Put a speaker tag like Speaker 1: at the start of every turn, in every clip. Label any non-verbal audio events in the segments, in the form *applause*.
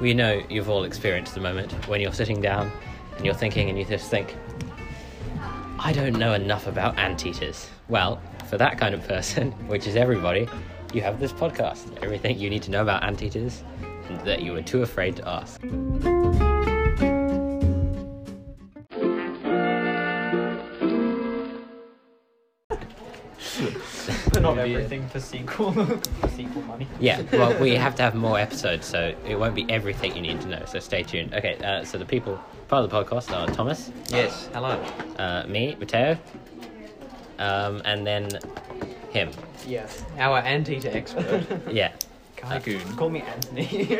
Speaker 1: we know you've all experienced the moment when you're sitting down and you're thinking and you just think, I don't know enough about anteaters. Well, for that kind of person, *laughs* which is everybody, you have this podcast. Everything you need to know about anteaters that you were too afraid to ask.
Speaker 2: Everything for sequel *laughs* for sequel money.
Speaker 1: Yeah, *laughs* well, we have to have more episodes, so it won't be everything you need to know. So stay tuned. Okay, uh, so the people part of the podcast are Thomas,
Speaker 2: Yes. Hello.
Speaker 1: uh, me, Mateo, um, and then him.
Speaker 2: Yes. Our anteater expert. *laughs*
Speaker 1: Yeah,
Speaker 2: Kaigoon. Call me Anthony.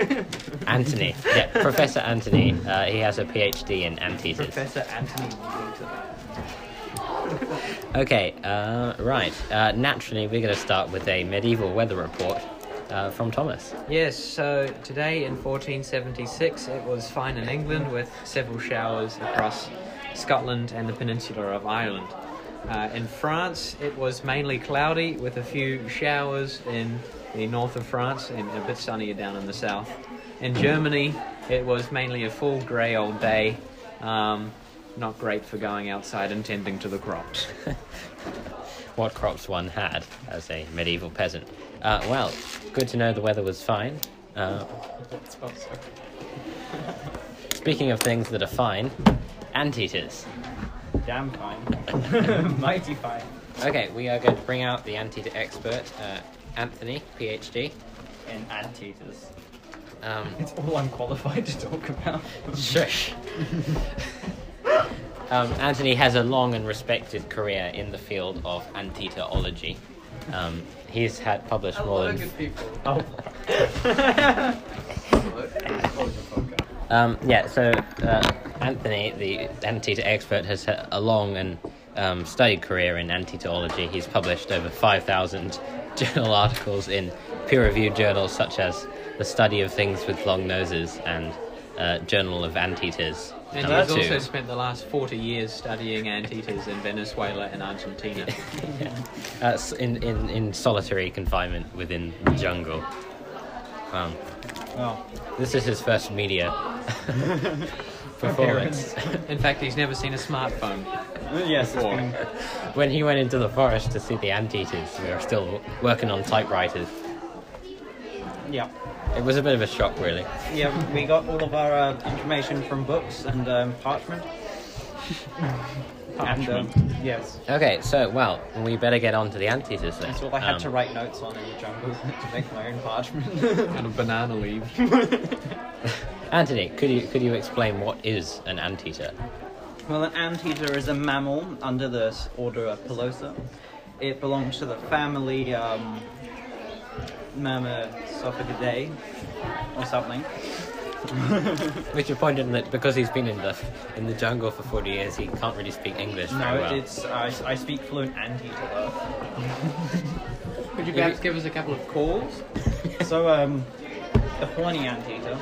Speaker 1: Anthony. Yeah, Professor Anthony. Uh, he has a PhD in anteaters.
Speaker 2: Professor Anthony Winter.
Speaker 1: Okay, uh, right. Uh, naturally, we're going to start with a medieval weather report uh, from Thomas.
Speaker 2: Yes, so today in 1476 it was fine in England with several showers across Scotland and the peninsula of Ireland. Uh, in France it was mainly cloudy with a few showers in the north of France and a bit sunnier down in the south. In Germany it was mainly a full grey old day, um, not great for going outside and tending to the crops. *laughs*
Speaker 1: What crops one had as a medieval peasant. Uh, well, good to know the weather was fine. Uh, speaking of things that are fine, anteaters.
Speaker 3: Damn fine. *laughs* Mighty fine.
Speaker 1: Okay, we are going to bring out the anteater expert, uh, Anthony, PhD.
Speaker 3: In anteaters.
Speaker 1: Um,
Speaker 3: It's all I'm qualified to talk about.
Speaker 1: Shush. *laughs* um, Anthony has a long and respected career in the field of anteaterology. Um, he's had published more than.
Speaker 2: people. *laughs*
Speaker 3: Oh.
Speaker 1: Um, yeah, so uh, Anthony, the anteater expert, has had a long and um, studied career in anteaterology. He's published over 5,000 *laughs* journal articles in peer reviewed journals such as The Study of Things with Long Noses and uh, Journal of Anteaters.
Speaker 2: And
Speaker 1: number
Speaker 2: he's also spent the last 40 years studying anteaters in Venezuela and Argentina. *laughs*
Speaker 1: Uh, in, in, in solitary confinement within the jungle. Um,
Speaker 3: Well,
Speaker 1: this is his first media *laughs* performance.
Speaker 2: In fact, he's never seen a smartphone. *laughs*
Speaker 3: yes, been,
Speaker 1: when he went into the forest to see the anteaters, we were still working on typewriters.
Speaker 3: yeah.
Speaker 1: It was a bit of a shock, really.
Speaker 3: Yeah, we got all of our uh, information from books and um, parchment. *laughs* And, um, yes,
Speaker 1: Okay, so, well, we better get on to the anteaters then.
Speaker 3: that's all I had
Speaker 1: Um,
Speaker 3: to write notes on in the jungle *laughs* to make my own parchment. *laughs*
Speaker 2: And a banana leaf.
Speaker 1: Anthony, could you, could you explain what is an anteater?
Speaker 3: Well, an anteater is a mammal under the s- order of Pilosa. It belongs to the family um, Myrmecophagidae or something. *laughs*
Speaker 1: Which you pointed in that because he's been in the in the jungle for 40 years, he can't really speak English very
Speaker 3: No,
Speaker 1: well.
Speaker 3: it's I, I speak fluent anteater though.
Speaker 2: Could you perhaps give us a couple of calls? *laughs*
Speaker 3: So, um, the horny anteater,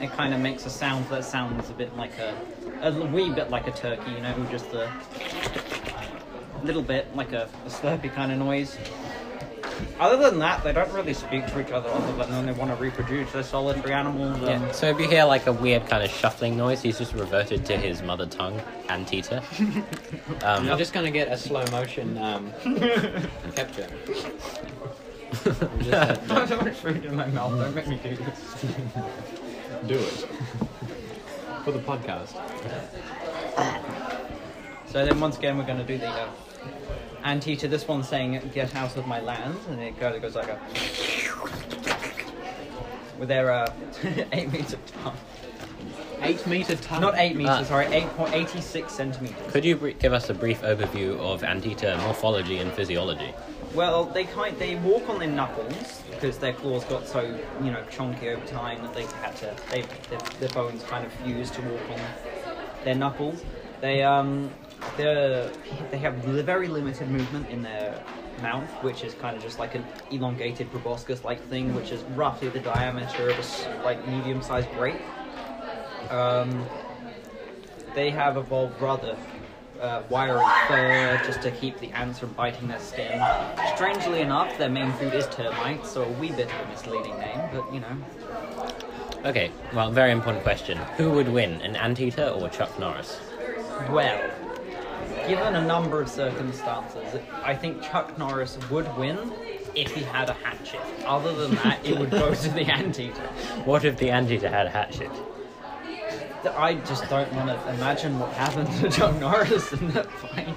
Speaker 3: it kind of makes a sound that sounds a bit like a, a wee bit like a turkey, you know, just a little bit like a, a slurpy kind of noise. Other than that, they don't really speak to each other other than when they want to reproduce. They're solitary animals. Um,
Speaker 1: Yeah, so if you hear like a weird kind of shuffling noise, he's just reverted to his mother tongue, anteater. *laughs* Um,
Speaker 2: I'm just going to get a slow motion um, *laughs* capture.
Speaker 3: Don't have so much food in my mouth. Don't make me do this.
Speaker 2: Do it. For the podcast.
Speaker 3: So then once again we're going to do the uh, anteater. This one's saying "Get out of my land," and it goes, it goes like a with their uh, *laughs* eight meter tongue.
Speaker 2: Eight meter tongue.
Speaker 3: Not eight meters,
Speaker 1: Ah.
Speaker 3: sorry, eight point eighty six centimeters.
Speaker 1: Could you br- give us a brief overview of anteater morphology and physiology?
Speaker 3: Well, they kind they walk on their knuckles because their claws got so you know chunky over time that they had to they their, their bones kind of fused to walk on their knuckles. They um they they have very limited movement in their mouth, which is kind of just like an elongated proboscis-like thing, which is roughly the diameter of a like medium-sized grape. Um, they have evolved rather uh, wiry fur just to keep the ants from biting their skin. Strangely enough, their main food is termites, so a wee bit of a misleading name, but you know.
Speaker 1: Okay, well, very important question. Who would win, an anteater or Chuck Norris?
Speaker 3: Well, given a number of circumstances, I think Chuck Norris would win if he had a hatchet. Other than that, it would go to the anteater. *laughs*
Speaker 1: What if the anteater had a hatchet?
Speaker 3: I just don't want to imagine what happened to Chuck Norris in that fight.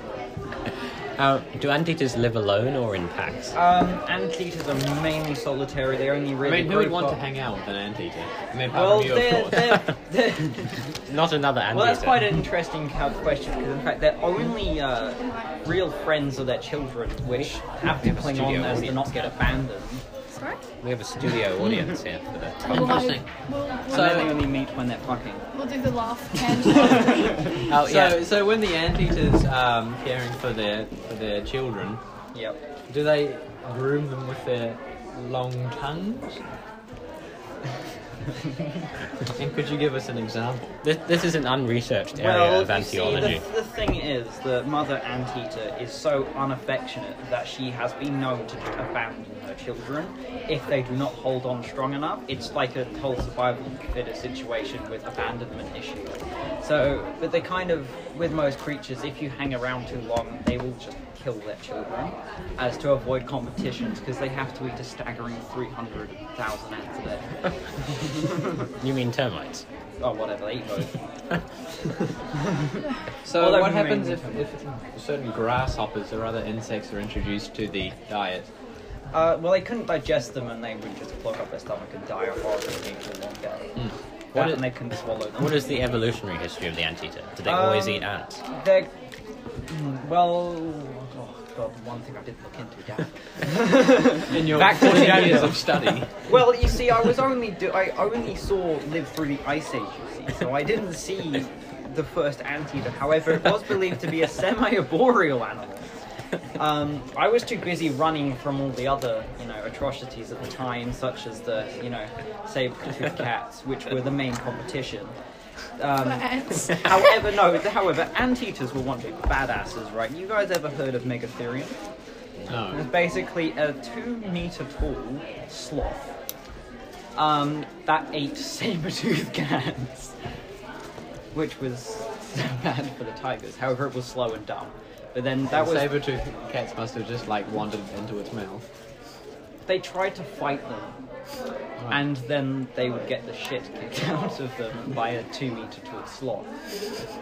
Speaker 1: Uh, do anteaters live alone or in packs?
Speaker 3: Um, anteaters are mainly solitary. They only
Speaker 2: I
Speaker 3: really.
Speaker 2: mean, who would
Speaker 3: group
Speaker 2: want to hang out with an anteater? I mean,
Speaker 3: Well,
Speaker 2: you,
Speaker 3: they're, they're, *laughs* they're
Speaker 1: Not another anteater.
Speaker 3: well, that's quite an interesting question because, in fact, they're only uh, real friends of their children, which have to
Speaker 1: have a
Speaker 3: cling on
Speaker 1: studio
Speaker 3: as to not
Speaker 1: audience.
Speaker 3: get abandoned.
Speaker 4: Sorry?
Speaker 1: We have a studio audience here for the
Speaker 4: We'll,
Speaker 2: Interesting.
Speaker 4: we'll,
Speaker 3: And then they only meet when they're fucking.
Speaker 4: we'll do the laugh *laughs* and laugh.
Speaker 1: Oh,
Speaker 2: So,
Speaker 1: yeah.
Speaker 2: so when the anteaters um, caring for their for their children,
Speaker 3: Yep.
Speaker 2: do they groom them with their long tongues? *laughs* *laughs* and could you give us an example?
Speaker 1: This, this is an unresearched area
Speaker 3: Well,
Speaker 1: of
Speaker 3: you see, the, the thing is, the mother anteater is so unaffectionate that she has been known to abandon her children if they do not hold on strong enough. It's like a whole survival of situation with abandonment issues. So, but they kind of, with most creatures, if you hang around too long, they will just kill their children as to avoid competitions because they have to eat a staggering 300,000 ants a day. *laughs*
Speaker 1: You mean termites?
Speaker 3: Oh, whatever, they eat both. *laughs*
Speaker 2: So
Speaker 3: Although
Speaker 2: what happens if, if *laughs* certain grasshoppers or other insects are introduced to the diet?
Speaker 3: Uh, well, they couldn't digest them and they would just clog up their stomach and die of horrible nature long ago.
Speaker 1: What
Speaker 3: That
Speaker 1: is-
Speaker 3: and they couldn't swallow them.
Speaker 1: What is the evolutionary history of the anteater? Do they
Speaker 3: Um,
Speaker 1: always eat ants?
Speaker 3: They're. mm, Well. God, one thing I didn't look into, damn. *laughs*
Speaker 2: In your
Speaker 3: Back to
Speaker 2: 40
Speaker 3: the
Speaker 2: years of *laughs* study.
Speaker 3: Well, you see, I was only do- I only saw live through the ice age. You see, so I didn't see the first anteater. However, it was believed to be a semi-arboreal animal. Um, I was too busy running from all the other, you know, atrocities at the time, such as the, you know, saber-toothed cats, which were the main competition. Um, *laughs* however, no. However, anteaters were one big badasses, right? You guys ever heard of Megatherium? It's
Speaker 2: No.
Speaker 3: basically a two meter tall sloth um, that ate saber-toothed cats, which was *laughs* bad for the tigers. However, it was slow and dumb. But then that was
Speaker 2: saber-toothed cats must have just like wandered into its mouth.
Speaker 3: they tried to fight them, and then they would get the shit kicked *laughs* out of them by a two meter tall sloth,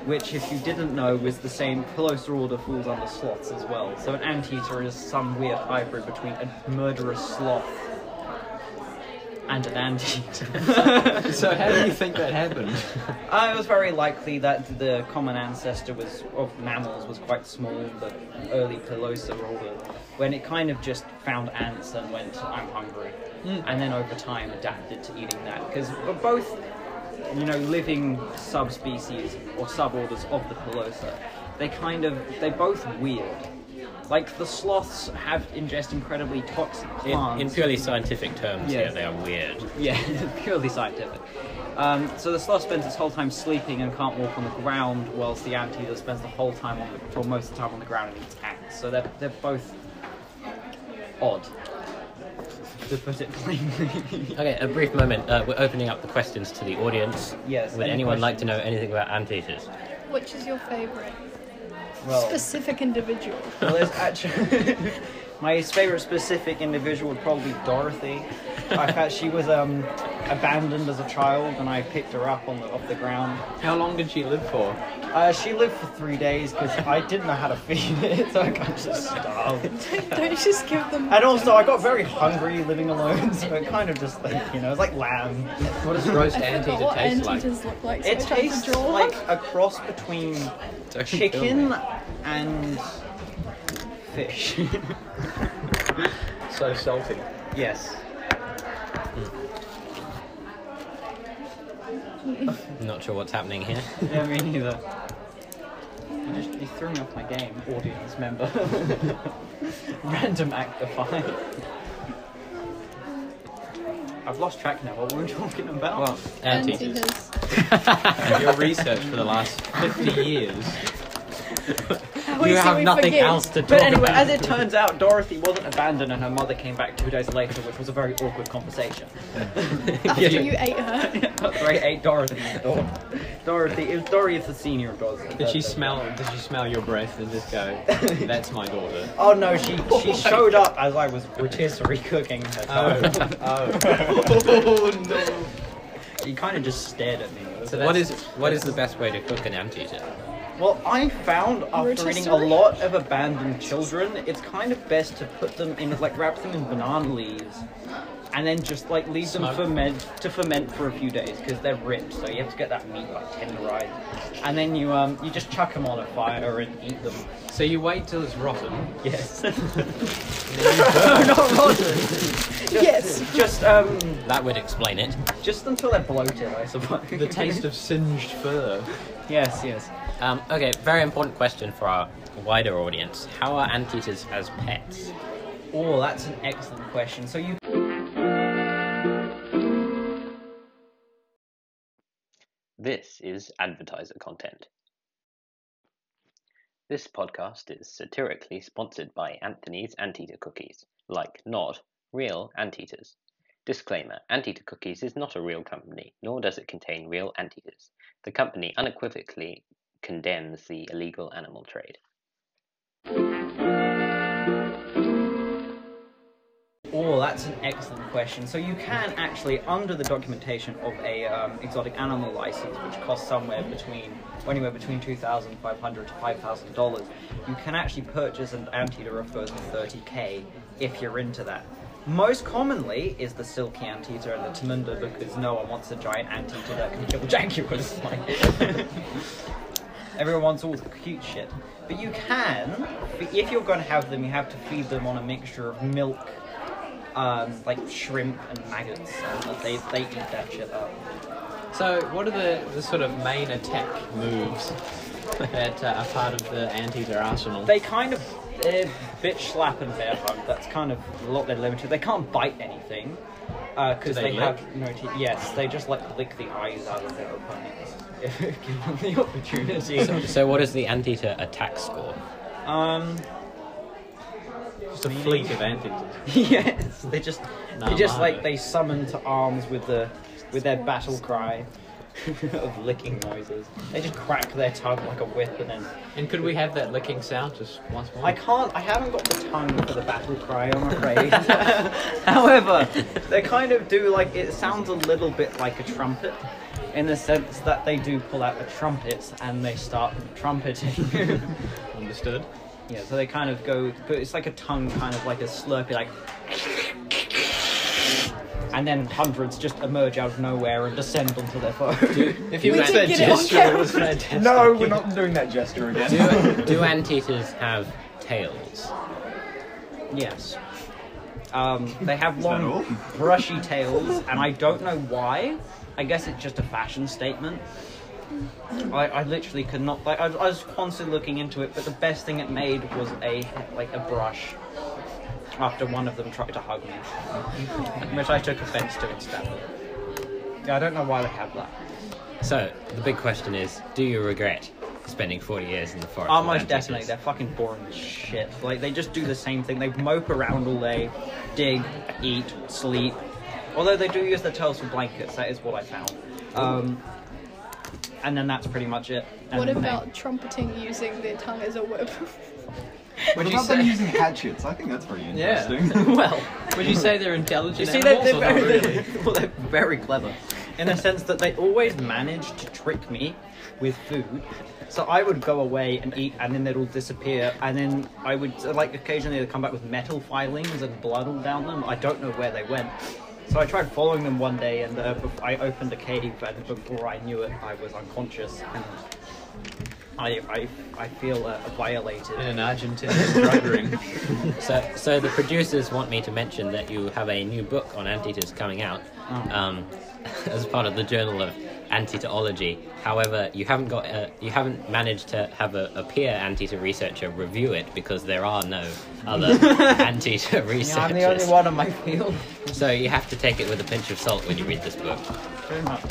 Speaker 3: which, if you didn't know, was the same closer order falls under sloths as well. So an anteater is some weird hybrid between a murderous sloth and an anteater. *laughs*
Speaker 2: So how do you think that happened? *laughs*
Speaker 3: Uh, it was very likely that the common ancestor was of mammals was quite small, the early Pilosa order, when it kind of just found ants and went, I'm hungry. And then over time adapted to eating that. Because both, you know, living subspecies or suborders of the Pilosa, they kind of, they both weird. Like the sloths have ingest incredibly toxic
Speaker 1: In,
Speaker 3: plants.
Speaker 1: in purely scientific terms,
Speaker 3: Yeah.
Speaker 1: yeah, they are weird. *laughs*
Speaker 3: Yeah, *laughs* purely scientific. Um, so the sloth spends its whole time sleeping and can't walk on the ground, whilst the anteater spends the whole time on the, or most of the time on the ground and eats ants. So they're they're both odd, to put it plainly. *laughs*
Speaker 1: Okay, a brief moment. Uh, we're opening up the questions to the audience.
Speaker 3: Yes,
Speaker 1: Would
Speaker 3: any
Speaker 1: anyone like to know anything about anteaters?
Speaker 4: Which is your favourite?
Speaker 3: well,
Speaker 4: Specific individual.
Speaker 3: well, there's actually *laughs* my favorite specific individual would probably be Dorothy. I *laughs* fact, she was um, abandoned as a child, and I picked her up on the off the ground.
Speaker 2: How long did she live for?
Speaker 3: Uh, she lived for three days because I didn't know how to *laughs* feed it, so I kind of just *laughs* starved.
Speaker 4: Don't you just give them.
Speaker 3: And also, I got very hungry living alone, so it kind of just like, you know, it's like lamb.
Speaker 2: What does roast
Speaker 4: I forgot
Speaker 2: anteater taste like?
Speaker 4: anteaters look like. So
Speaker 3: It
Speaker 4: I tried to
Speaker 3: tastes like a cross between
Speaker 1: Don't
Speaker 3: chicken and fish. *laughs*
Speaker 2: So salty.
Speaker 3: yes. Hmm.
Speaker 1: Not sure what's happening here. *laughs*
Speaker 3: Yeah, me neither. You just you threw me off my game, audience member. *laughs* Random act of fine. I've lost track now. What were we talking about?
Speaker 2: Well,
Speaker 1: Anteaters.
Speaker 4: Anteaters.
Speaker 2: your research for the last 50 years.
Speaker 4: How
Speaker 2: You have
Speaker 4: we
Speaker 2: nothing
Speaker 4: forgive.
Speaker 2: else to talk
Speaker 3: But anyway,
Speaker 2: about.
Speaker 3: as it turns out, Dorothy wasn't abandoned and her mother came back two days later, which was a very awkward conversation. *laughs*
Speaker 4: After you ate her. *laughs*
Speaker 3: Right, eight Dorothy. Dor- Dorothy, it was Dorothy is the senior of Dorothy.
Speaker 2: Did she smell? Did she smell your breath and just go, *laughs* "That's my daughter"?
Speaker 3: Oh no, she she showed up as I was rotisserie cooking her.
Speaker 2: Oh,
Speaker 3: oh. oh. no. She kind of just stared at me.
Speaker 2: So
Speaker 1: what is what is the best way to cook an anteater?
Speaker 3: Well, I found after reading a lot of abandoned children, it's kind of best to put them in, like, wrap them in banana leaves, and then just like leave
Speaker 2: Smoke.
Speaker 3: them ferment to ferment for a few days because they're ripped, so you have to get that meat like tenderized, and then you um you just chuck them on a fire and eat them.
Speaker 2: So you wait till it's rotten.
Speaker 3: Yes. *laughs* no, *laughs* not rotten.
Speaker 4: Yes.
Speaker 3: Just um
Speaker 1: That would explain it.
Speaker 3: just until they're bloated, I suppose.
Speaker 2: The taste of singed fur.
Speaker 3: yes, yes.
Speaker 1: Um, okay, very important question for our wider audience. How are anteaters as pets?
Speaker 3: Oh, that's an excellent question. So you
Speaker 1: This is advertiser content. This podcast is satirically sponsored by Anthony's Anteater Cookies, like not real anteaters. Disclaimer Anteater Cookies is not a real company, nor does it contain real anteaters. The company unequivocally condemns the illegal animal trade.
Speaker 3: Oh, that's an excellent question. So you can actually, under the documentation of a um, exotic animal license, which costs somewhere between anywhere between two thousand five hundred to five thousand dollars, you can actually purchase an anteater of first thirty k if you're into that. Most commonly is the silky anteater and the tamunda because no one wants a giant anteater that can kill *laughs* jaguars. *laughs* Everyone wants all the cute shit. But you can, if you're going to have them, you have to feed them on a mixture of milk, um, like shrimp and maggots. And they, they eat that shit up.
Speaker 2: So, what are the, the sort of main attack moves that uh, are part of the anteater arsenal?
Speaker 3: They kind of, they're bitch slap and bear hug. That's kind of a lot they're limited. They can't bite anything. Because
Speaker 2: Do they
Speaker 3: they, have no teeth. Yes, they just like lick the eyes out of their opponents given the opportunity.
Speaker 1: So, what is the anteater attack score?
Speaker 3: um,
Speaker 2: Just a fleet of anteaters. *laughs*
Speaker 3: yes, they just
Speaker 2: No,
Speaker 3: they just like they summon to arms with the with their battle cry *laughs* of licking noises. They just crack their tongue like a whip and then
Speaker 2: And could we have that licking sound just once more?
Speaker 3: I can't I haven't got the tongue for the battle cry I'm afraid. *laughs* However, they kind of do like it sounds a little bit like a trumpet in the sense that they do pull out the trumpets and they start trumpeting. *laughs*
Speaker 2: Understood.
Speaker 3: yeah, so they kind of go but it's like a tongue kind of like a slurpy like and then hundreds just emerge out of nowhere and descend onto their foe.
Speaker 2: If you
Speaker 4: We
Speaker 2: made
Speaker 4: did
Speaker 2: that
Speaker 4: get it on
Speaker 2: gesture, it was fantastic.
Speaker 5: No, we're not doing that gesture again.
Speaker 1: Do, do anteaters have tails?
Speaker 3: Yes. Um, they have long, brushy tails, and I don't know why. I guess it's just a fashion statement. I, I literally could not. Like, I, I was constantly looking into it, but the best thing it made was a like a brush. After one of them tried to hug me, which I took offense to and stabbed. Yeah, I don't know why they have that.
Speaker 1: So, the big question is do you regret spending 40 years in the forest?
Speaker 3: Almost
Speaker 1: with
Speaker 3: definitely,
Speaker 1: anteaters?
Speaker 3: they're fucking boring as shit. Like they just do the same thing. They mope around all day, dig, eat, sleep. Although they do use their tails for blankets, that is what I found. Um, and then that's pretty much it. And
Speaker 4: What
Speaker 3: then they-
Speaker 4: about trumpeting using their tongue as a whip? *laughs*
Speaker 2: Would
Speaker 5: What
Speaker 2: you
Speaker 5: about them
Speaker 2: say?
Speaker 5: using hatchets? I think that's pretty
Speaker 2: Yeah.
Speaker 5: interesting. *laughs*
Speaker 3: well,
Speaker 2: Would you say they're intelligent
Speaker 3: you see, they're, they're,
Speaker 2: or not
Speaker 3: very,
Speaker 2: really? *laughs*
Speaker 3: well, they're very clever in a sense that they always manage to trick me with food. So I would go away and eat, and then they'd all disappear. And then I would like occasionally they'd come back with metal filings and blood all down them. I don't know where they went. So I tried following them one day, and uh, I opened a cave, and before I knew it, I was unconscious, and I I, I feel uh, violated.
Speaker 2: In an Argentinian drug ring. *laughs*
Speaker 1: So, so the producers want me to mention that you have a new book on anteaters coming out. Um, *laughs* as part of the Journal of Anteaterology. However, you haven't got uh, you haven't managed to have a, a peer anteater researcher review it because there are no other anteater researchers. *laughs*
Speaker 3: Yeah, I'm the only one in my field.
Speaker 1: So you have to take it with a pinch of salt when you read this book.
Speaker 3: Very much.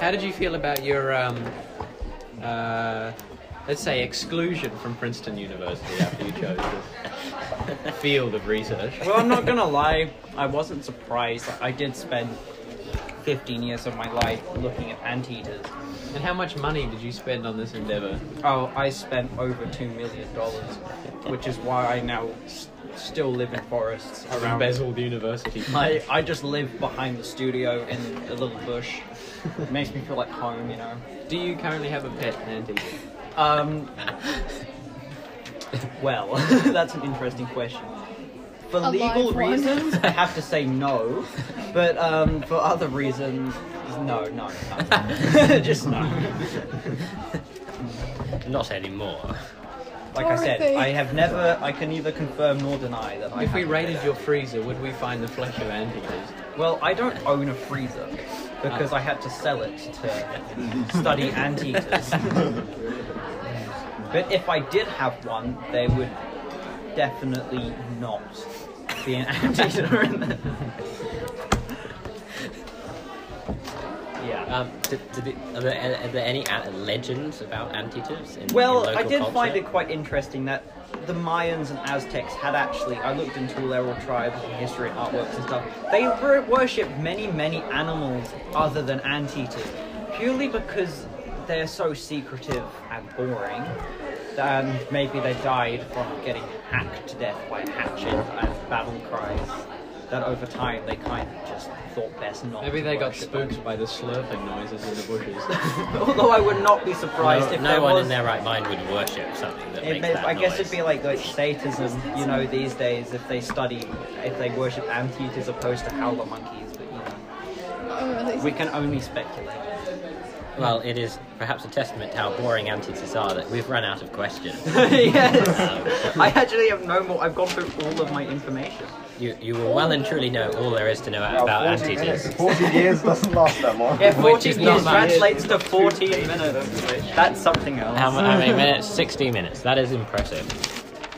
Speaker 2: How did you feel about your um, uh, let's say, exclusion from Princeton University after you chose this *laughs* field of research?
Speaker 3: Well, I'm not gonna lie, I wasn't surprised. I did spend 15 years of my life looking at anteaters.
Speaker 2: And how much money did you spend on this endeavor?
Speaker 3: Oh, I spent over $2 million, which is why I now s- still live in forests around.
Speaker 2: Embezzled university.
Speaker 3: I, I just live behind the studio in a little bush. It makes me feel like home, you know.
Speaker 2: Do you currently have a pet anteater?
Speaker 3: Um, *laughs* well, *laughs* that's an interesting question. For
Speaker 4: A
Speaker 3: legal
Speaker 4: live one.
Speaker 3: reasons, I have to say no. *laughs* But um, for other reasons, no, no, no. Just no.
Speaker 1: Not anymore.
Speaker 3: Like I said,
Speaker 4: Dorothy.
Speaker 3: I have never, I can neither confirm nor deny that I
Speaker 2: If we
Speaker 3: have-
Speaker 2: raided your freezer, would we find the flesh of anteaters?
Speaker 3: Well, I don't own a freezer because I had to sell it to study anteaters. But if I did have one, they would definitely not be an anteater in there. Yeah.
Speaker 1: Um, did, did it, are, there, are there any a- legends about anteaters? In,
Speaker 3: Well,
Speaker 1: in
Speaker 3: I did
Speaker 1: culture?
Speaker 3: find it quite interesting that the Mayans and Aztecs had actually, I looked into all their old tribes and history and artworks and stuff, they worshipped many, many animals other than anteaters, purely because they're so secretive and boring. And um, maybe they died from getting hacked to death by a hatchet and battle cries. That over time they kind of just thought best not.
Speaker 2: Maybe
Speaker 3: to
Speaker 2: they got
Speaker 3: worship
Speaker 2: spooked by the slurping noises in the bushes. *laughs*
Speaker 3: Although I would not be surprised
Speaker 1: No,
Speaker 3: if
Speaker 1: no
Speaker 3: there
Speaker 1: one
Speaker 3: was
Speaker 1: in their right mind would worship something that
Speaker 3: It
Speaker 1: makes
Speaker 3: may,
Speaker 1: that
Speaker 3: I guess
Speaker 1: noise.
Speaker 3: it'd be like like Satanism, you know, these days if they study, if they worship anteaters opposed to howler monkeys. But you know,
Speaker 4: Oh, really?
Speaker 3: we can only speculate.
Speaker 1: Well, it is perhaps a testament to how boring anteaters are that we've run out of questions. *laughs*
Speaker 3: yes, um, I actually have no more. I've gone through all of my information.
Speaker 1: You, you will well and truly know all there is to know about
Speaker 5: 40
Speaker 1: anteaters.
Speaker 5: minutes. 40 years doesn't last that long. *laughs*
Speaker 3: Yeah, 40 years translates to 14 minutes. That's something else.
Speaker 1: How, how many minutes? *laughs* 60 minutes. That is impressive.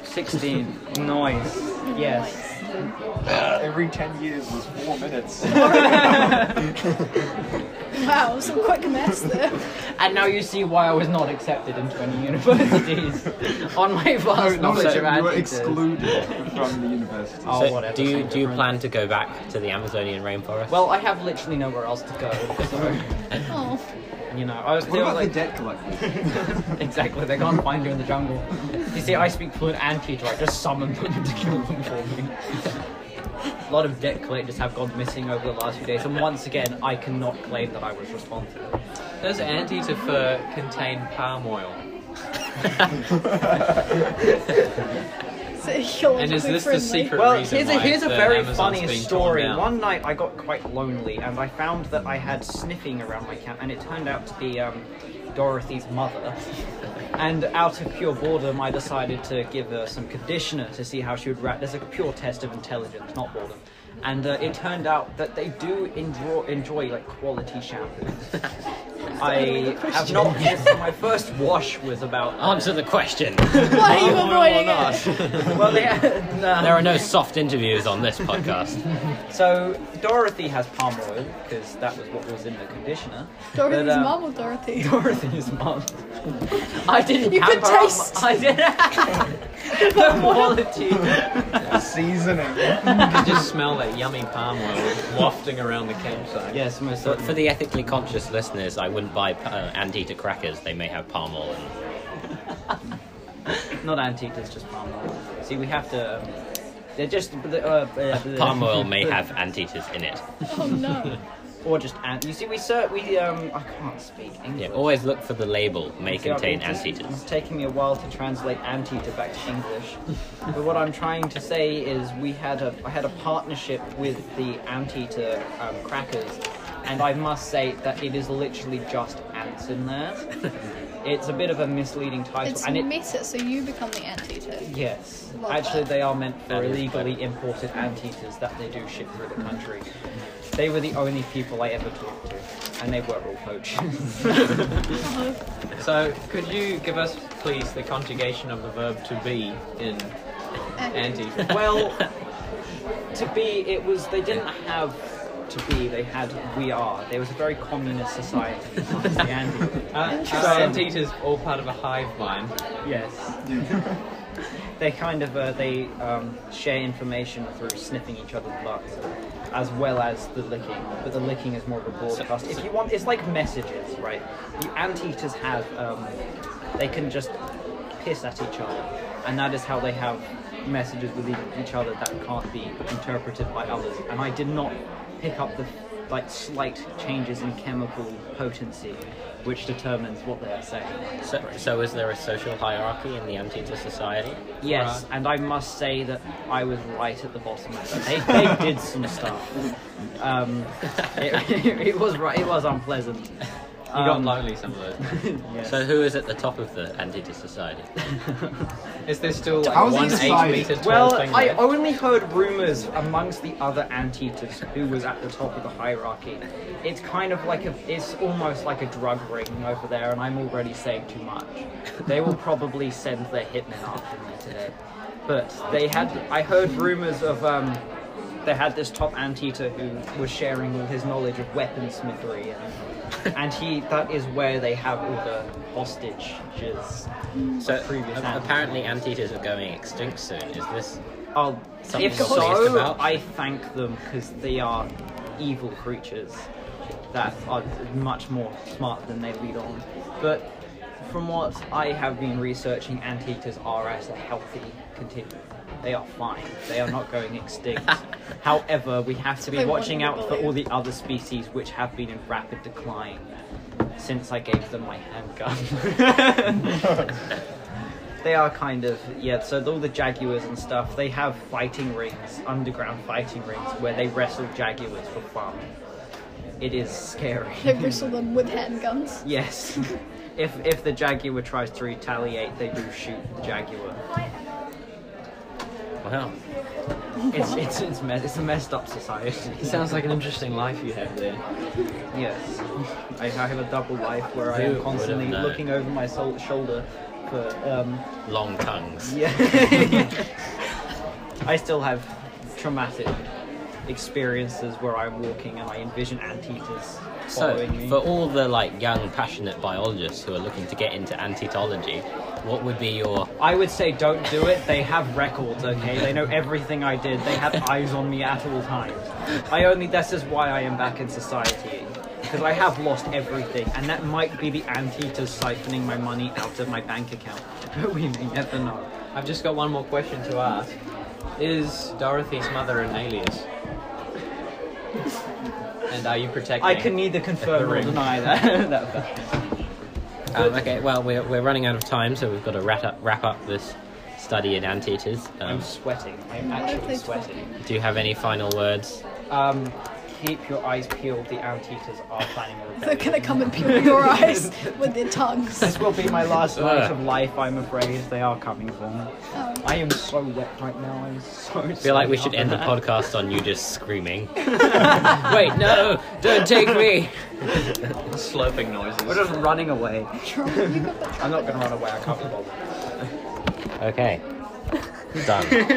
Speaker 3: 16. Nice. Yes.
Speaker 5: Every 10 years was 4 minutes.
Speaker 4: Wow, some quick mess there.
Speaker 3: And now you see why I was not accepted into any universities *laughs* on my vast
Speaker 5: no,
Speaker 3: knowledge of
Speaker 5: you were excluded from the university.
Speaker 3: Oh,
Speaker 1: So,
Speaker 3: whatever,
Speaker 1: do you do you plan to go back to the Amazonian rainforest?
Speaker 3: Well, I have literally nowhere else to go. So,
Speaker 4: Oh, *laughs* *laughs*
Speaker 3: you know, I was
Speaker 5: what about
Speaker 3: like
Speaker 5: the debt collectors?
Speaker 3: exactly. They can't find you in the jungle. You see, I speak fluent anteater. I just summon them to kill them for me. A lot of debt collectors have gone missing over the last few days, and once again, I cannot claim that I was responsible.
Speaker 2: Does anteater fur contain palm oil? *laughs* And is this the
Speaker 4: friendly.
Speaker 2: secret
Speaker 3: Well,
Speaker 2: reason
Speaker 3: here's a
Speaker 2: why
Speaker 3: here's a very
Speaker 2: Amazon's
Speaker 3: funny story. One night I got quite lonely, and I found that I had sniffing around my camp, and it turned out to be um, Dorothy's mother. *laughs* And out of pure boredom, I decided to give her some conditioner to see how she would react. There's a pure test of intelligence, not boredom. And uh, it turned out that they do enjoy, enjoy like quality shampoos. *laughs* I have not. my first wash was about.
Speaker 1: Answer the question. *laughs*
Speaker 4: Why are you avoiding it? *laughs*
Speaker 3: Well, they, no.
Speaker 1: there are no soft interviews on this podcast. *laughs*
Speaker 3: So Dorothy has palm oil because that was what was in the conditioner.
Speaker 4: Dorothy's
Speaker 3: But, um,
Speaker 4: mom or Dorothy?
Speaker 3: Dorothy's mom. I didn't.
Speaker 4: You could taste.
Speaker 3: I did. the quality.
Speaker 5: Seasoning.
Speaker 2: You could just smell that yummy palm oil wafting around the campsite.
Speaker 3: yes, most
Speaker 1: But for the ethically conscious listeners, I wouldn't buy uh, anteater crackers. They may have palm oil. In. *laughs*
Speaker 3: Not anteaters, just palm oil. See, we have to. Um, they're just. Uh, uh,
Speaker 1: Palm oil *laughs* may have anteaters in it.
Speaker 4: Oh no. *laughs*
Speaker 3: Or just ant. You see, we cert. We um. I can't speak English.
Speaker 1: Yeah, always look for the label. May
Speaker 3: See, I've-
Speaker 1: contain
Speaker 3: it's-
Speaker 1: anteaters.
Speaker 3: It's taking me a while to translate anteater back to English. but what I'm trying to say is we had a I had a partnership with the anteater um, crackers, and I must say that it is literally just ants in there. *laughs* it's a bit of a misleading title,
Speaker 4: It's
Speaker 3: and it
Speaker 4: meta, so you become the anteater.
Speaker 3: yes,
Speaker 4: Love
Speaker 3: actually
Speaker 4: that.
Speaker 3: they are meant for illegally
Speaker 1: clever.
Speaker 3: imported anteaters that they do ship through the country. They were the only people I ever talked to, and they were all poachers. Uh-huh. *laughs*
Speaker 2: So, could you give us, please, the conjugation of the verb to be in anteater?
Speaker 3: Well, to be, it was they didn't have to be, they had we are. There was a very communist society *laughs* amongst the Andes.
Speaker 2: Uh,
Speaker 4: Interesting.
Speaker 2: are anteaters all part of a hive mind?
Speaker 3: Yes. *laughs* they kind of uh, they um, share information through sniffing each other's butts, as well as the licking. But the licking is more of a broadcast. If you want, it's like messages, right? The anteaters have um, they can just piss at each other, and that is how they have messages with each other that can't be interpreted by others. And I did not pick up the like slight changes in chemical potency, which determines what they are saying.
Speaker 1: So, so is there a social hierarchy in the Anteater society?
Speaker 3: Yes, and I must say that I was right at the bottom of it. They, they did some stuff. *laughs* Um, it, *laughs* it was right. It was unpleasant.
Speaker 2: You got
Speaker 3: Um,
Speaker 2: lonely some of those. *laughs*
Speaker 3: yes.
Speaker 1: So who is at the top of the Anteater society? *laughs*
Speaker 2: Is there still like
Speaker 5: How's
Speaker 2: one eight
Speaker 5: society?
Speaker 2: meter tall
Speaker 3: well,
Speaker 2: thing
Speaker 3: I
Speaker 2: left?
Speaker 3: only heard rumors amongst the other anteaters who was at the top of the hierarchy. It's kind of like a, it's almost like a drug ring over there, and I'm already saying too much. They will *laughs* probably send their hitmen after me today. But they had, I heard rumors of, um, they had this top anteater who was sharing all his knowledge of weaponsmithery, and, and he, that is where they have all the hostages.
Speaker 1: So a- apparently Anteaters are going extinct soon. Is this
Speaker 3: Oh,
Speaker 1: Something
Speaker 3: if
Speaker 1: be
Speaker 3: so,
Speaker 1: about?
Speaker 3: I thank them because they are evil creatures that are much more smart than they lead on. But from what I have been researching, anteaters are as a healthy continuum. They are fine. They are not going extinct. *laughs* However, we have to be
Speaker 4: They
Speaker 3: watching out for all the other species which have been in rapid decline since I gave them my handgun. *laughs* they are kind of yeah. So all the jaguars and stuff, they have fighting rings, underground fighting rings, where they wrestle jaguars for fun. It is scary.
Speaker 4: They wrestle them with handguns.
Speaker 3: yes. *laughs* If if the jaguar tries to retaliate, they do shoot the jaguar. It's it's it's, me- it's a messed up society.
Speaker 2: It sounds like an interesting life you have there.
Speaker 3: Yes, I, I have a double life where I
Speaker 1: Who
Speaker 3: am constantly
Speaker 1: known?
Speaker 3: looking over my sol- shoulder for um,
Speaker 1: Long tongues.
Speaker 3: Yeah. *laughs* *laughs* I still have traumatic experiences where I'm walking and I envision anteaters
Speaker 1: So,
Speaker 3: following me.
Speaker 1: for all the like young, passionate biologists who are looking to get into antetology, what would be your
Speaker 3: I would say don't do it. They have records, okay? They know everything I did. They have *laughs* eyes on me at all times. I only this is why I am back in society. Because I have lost everything, and that might be the anteaters siphoning my money out of my bank account. *laughs* But we may never know.
Speaker 2: I've just got one more question to ask. Is Dorothy's mother an alias? And are you protecting?
Speaker 3: I can neither confirm or
Speaker 2: ring.
Speaker 3: deny that. *laughs* that fact.
Speaker 1: Um, okay, well, we're, we're running out of time, so we've got to wrap up, wrap up this study in anteaters. Um,
Speaker 3: I'm sweating. I'm actually
Speaker 4: they
Speaker 3: sweating.
Speaker 1: do you have any final words?
Speaker 3: Um, keep your eyes peeled. The anteaters are planning a
Speaker 4: They're
Speaker 3: rebellion.
Speaker 4: gonna come and peel your *laughs* eyes with their tongues.
Speaker 3: This will be my last night of life. I'm afraid they are coming for me.
Speaker 4: Oh.
Speaker 3: I am so wet right now. I'm so.
Speaker 1: I feel like we should end the
Speaker 3: podcast.
Speaker 1: podcast on you just screaming. *laughs* Wait, no! Don't take me! *laughs*
Speaker 2: slurping noises.
Speaker 3: We're just running away.
Speaker 4: Trump, you got that
Speaker 3: I'm not gonna run away. I can't be bothered.
Speaker 1: Okay. Done.